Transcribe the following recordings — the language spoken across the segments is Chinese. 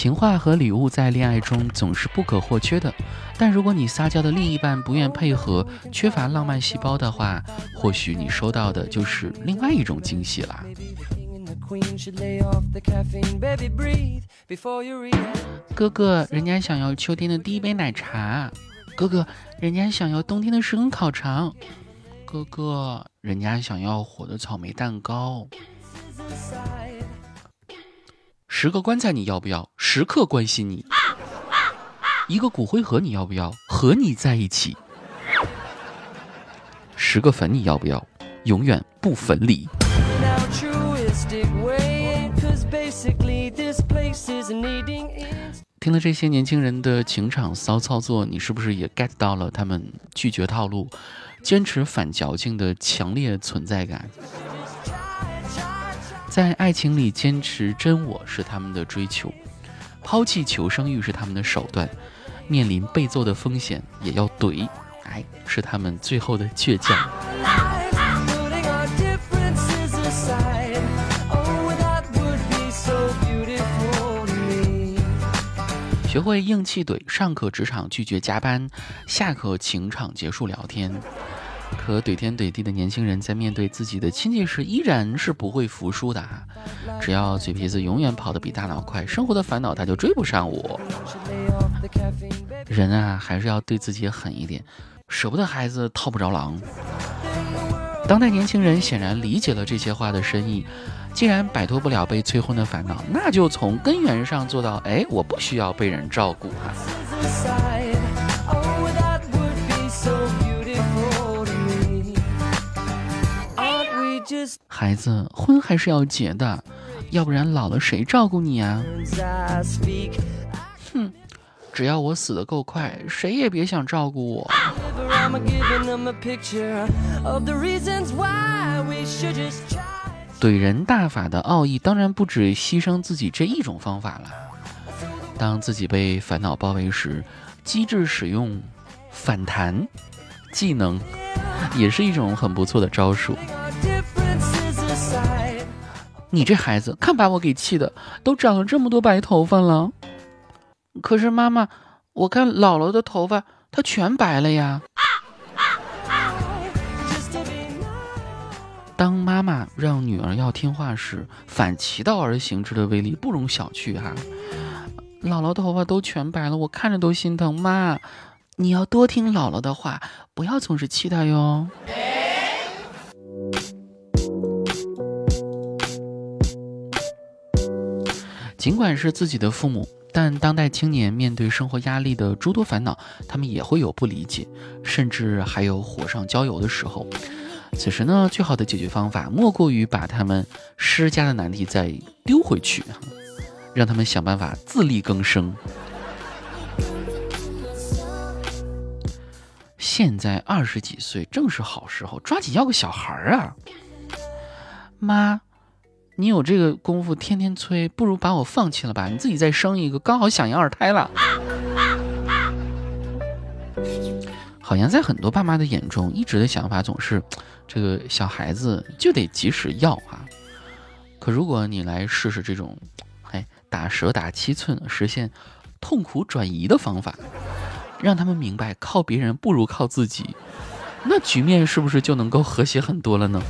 情话和礼物在恋爱中总是不可或缺的，但如果你撒娇的另一半不愿配合，缺乏浪漫细胞的话，或许你收到的就是另外一种惊喜啦。哥哥，人家想要秋天的第一杯奶茶。哥哥，人家想要冬天的十根烤肠。哥哥，人家想要火的草莓蛋糕。十个棺材你要不要？时刻关心你。一个骨灰盒你要不要？和你在一起。十个坟你要不要？永远不分离。听了这些年轻人的情场骚操作，你是不是也 get 到了他们拒绝套路、坚持反矫情的强烈存在感？在爱情里坚持真我是他们的追求，抛弃求生欲是他们的手段，面临被揍的风险也要怼，哎，是他们最后的倔强。学会硬气怼，上课职场拒绝加班，下课情场结束聊天。可怼天怼地的年轻人，在面对自己的亲戚时，依然是不会服输的啊。只要嘴皮子永远跑得比大脑快，生活的烦恼他就追不上我。人啊，还是要对自己狠一点，舍不得孩子套不着狼。当代年轻人显然理解了这些话的深意，既然摆脱不了被催婚的烦恼，那就从根源上做到：哎，我不需要被人照顾哈。孩子，婚还是要结的，要不然老了谁照顾你啊？哼，只要我死的够快，谁也别想照顾我。怼人大法的奥义，当然不止牺牲自己这一种方法了。当自己被烦恼包围时，机智使用反弹技能，也是一种很不错的招数。你这孩子，看把我给气的，都长了这么多白头发了。可是妈妈，我看姥姥的头发，她全白了呀。当妈妈让女儿要听话时，反其道而行之的威力不容小觑哈。姥姥头发都全白了，我看着都心疼。妈，你要多听姥姥的话，不要总是气她哟。尽管是自己的父母，但当代青年面对生活压力的诸多烦恼，他们也会有不理解，甚至还有火上浇油的时候。此时呢，最好的解决方法莫过于把他们施加的难题再丢回去，让他们想办法自力更生。现在二十几岁正是好时候，抓紧要个小孩儿啊！妈。你有这个功夫天天催，不如把我放弃了吧？你自己再生一个，刚好想要二胎了。好像在很多爸妈的眼中，一直的想法总是，这个小孩子就得及时要啊。可如果你来试试这种，哎，打蛇打七寸，实现痛苦转移的方法，让他们明白靠别人不如靠自己，那局面是不是就能够和谐很多了呢？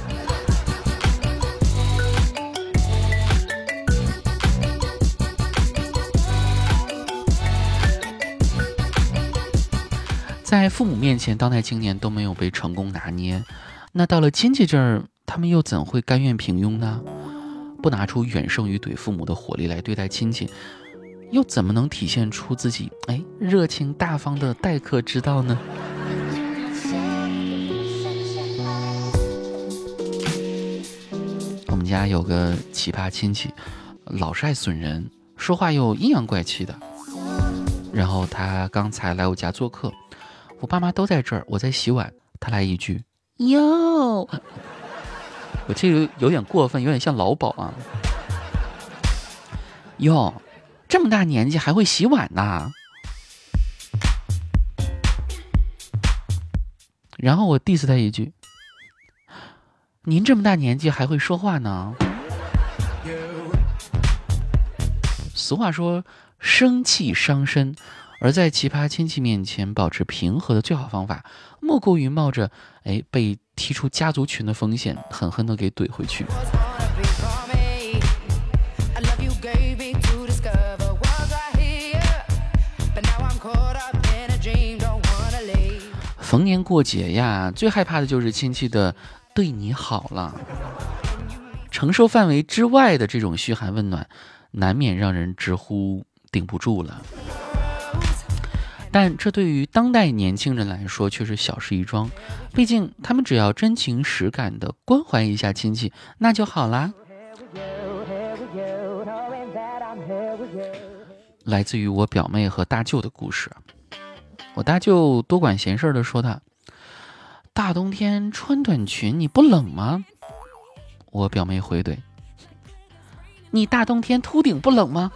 在父母面前，当代青年都没有被成功拿捏，那到了亲戚这儿，他们又怎会甘愿平庸呢？不拿出远胜于怼父母的火力来对待亲戚，又怎么能体现出自己哎热情大方的待客之道呢？我们家有个奇葩亲戚，老是爱损人，说话又阴阳怪气的。然后他刚才来我家做客。我爸妈都在这儿，我在洗碗。他来一句：“哟，我这个有点过分，有点像老鸨啊。”哟，这么大年纪还会洗碗呐？然后我 diss 他一句：“您这么大年纪还会说话呢？”俗话说：“生气伤身。而在奇葩亲戚面前保持平和的最好方法，莫过于冒着哎被踢出家族群的风险，狠狠的给怼回去。逢年过节呀，最害怕的就是亲戚的对你好了，承受范围之外的这种嘘寒问暖，难免让人直呼顶不住了。但这对于当代年轻人来说却是小事一桩，毕竟他们只要真情实感的关怀一下亲戚，那就好啦。来自于我表妹和大舅的故事。我大舅多管闲事的说他，大冬天穿短裙你不冷吗？我表妹回怼，你大冬天秃顶不冷吗？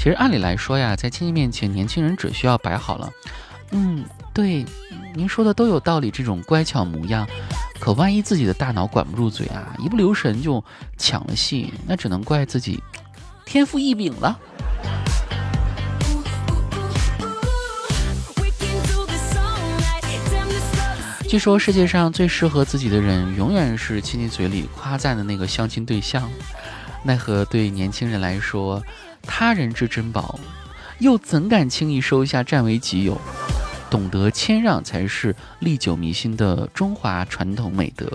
其实按理来说呀，在亲戚面前，年轻人只需要摆好了，嗯，对，您说的都有道理，这种乖巧模样。可万一自己的大脑管不住嘴啊，一不留神就抢了戏，那只能怪自己天赋异禀了。据说世界上最适合自己的人，永远是亲戚嘴里夸赞的那个相亲对象。奈何对年轻人来说，他人之珍宝，又怎敢轻易收下占为己有？懂得谦让才是历久弥新的中华传统美德。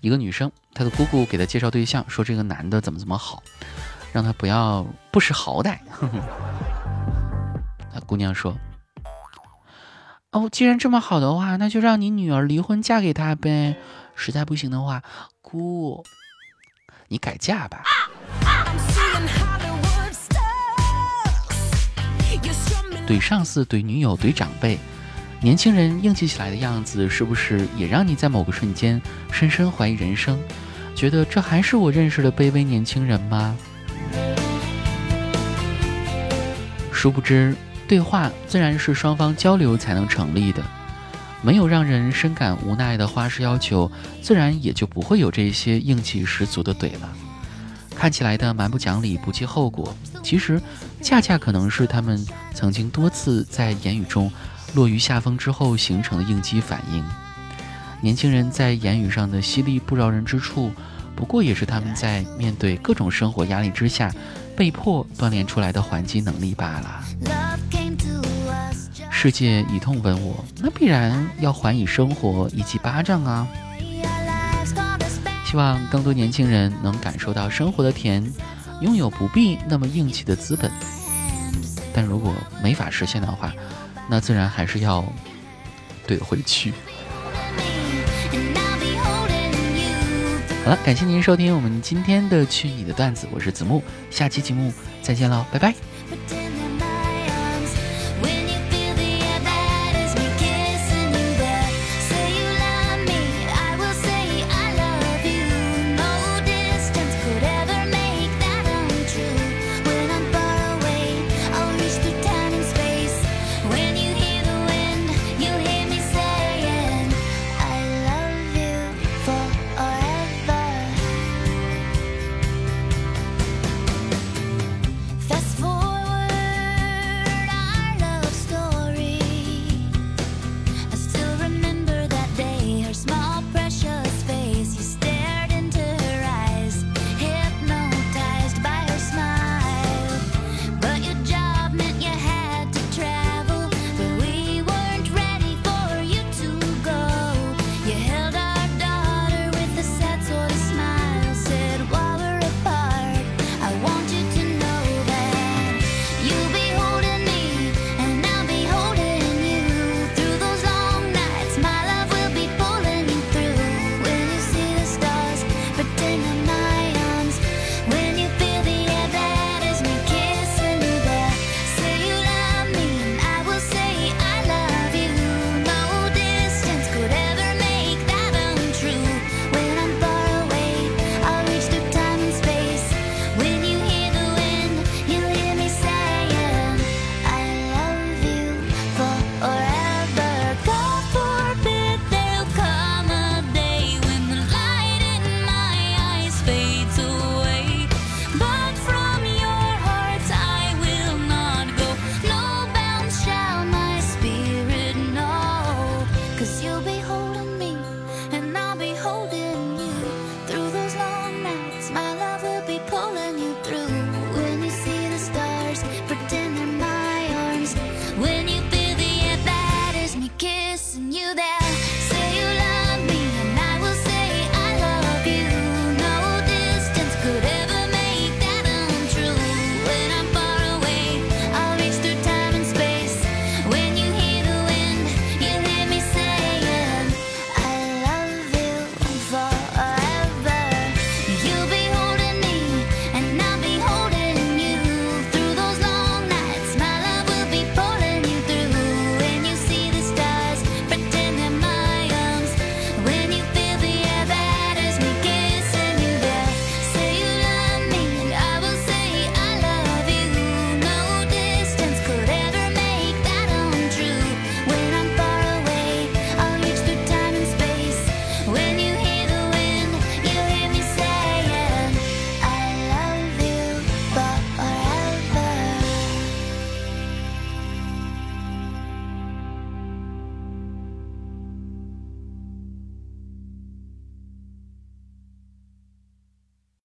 一个女生，她的姑姑给她介绍对象，说这个男的怎么怎么好，让她不要不识好歹。那姑娘说：“哦，既然这么好的话，那就让你女儿离婚嫁给他呗。实在不行的话，姑。”你改嫁吧。怼上司、怼女友、怼长辈，年轻人硬气起来的样子，是不是也让你在某个瞬间深深怀疑人生？觉得这还是我认识的卑微年轻人吗？殊不知，对话自然是双方交流才能成立的。没有让人深感无奈的花式要求，自然也就不会有这些硬气十足的怼了。看起来的蛮不讲理、不计后果，其实恰恰可能是他们曾经多次在言语中落于下风之后形成的应激反应。年轻人在言语上的犀利不饶人之处，不过也是他们在面对各种生活压力之下被迫锻炼出来的还击能力罢了。世界以痛吻我，那必然要还以生活一记巴掌啊！希望更多年轻人能感受到生活的甜，拥有不必那么硬气的资本。但如果没法实现的话，那自然还是要怼回去。好了，感谢您收听我们今天的去你的段子，我是子木，下期节目再见喽，拜拜。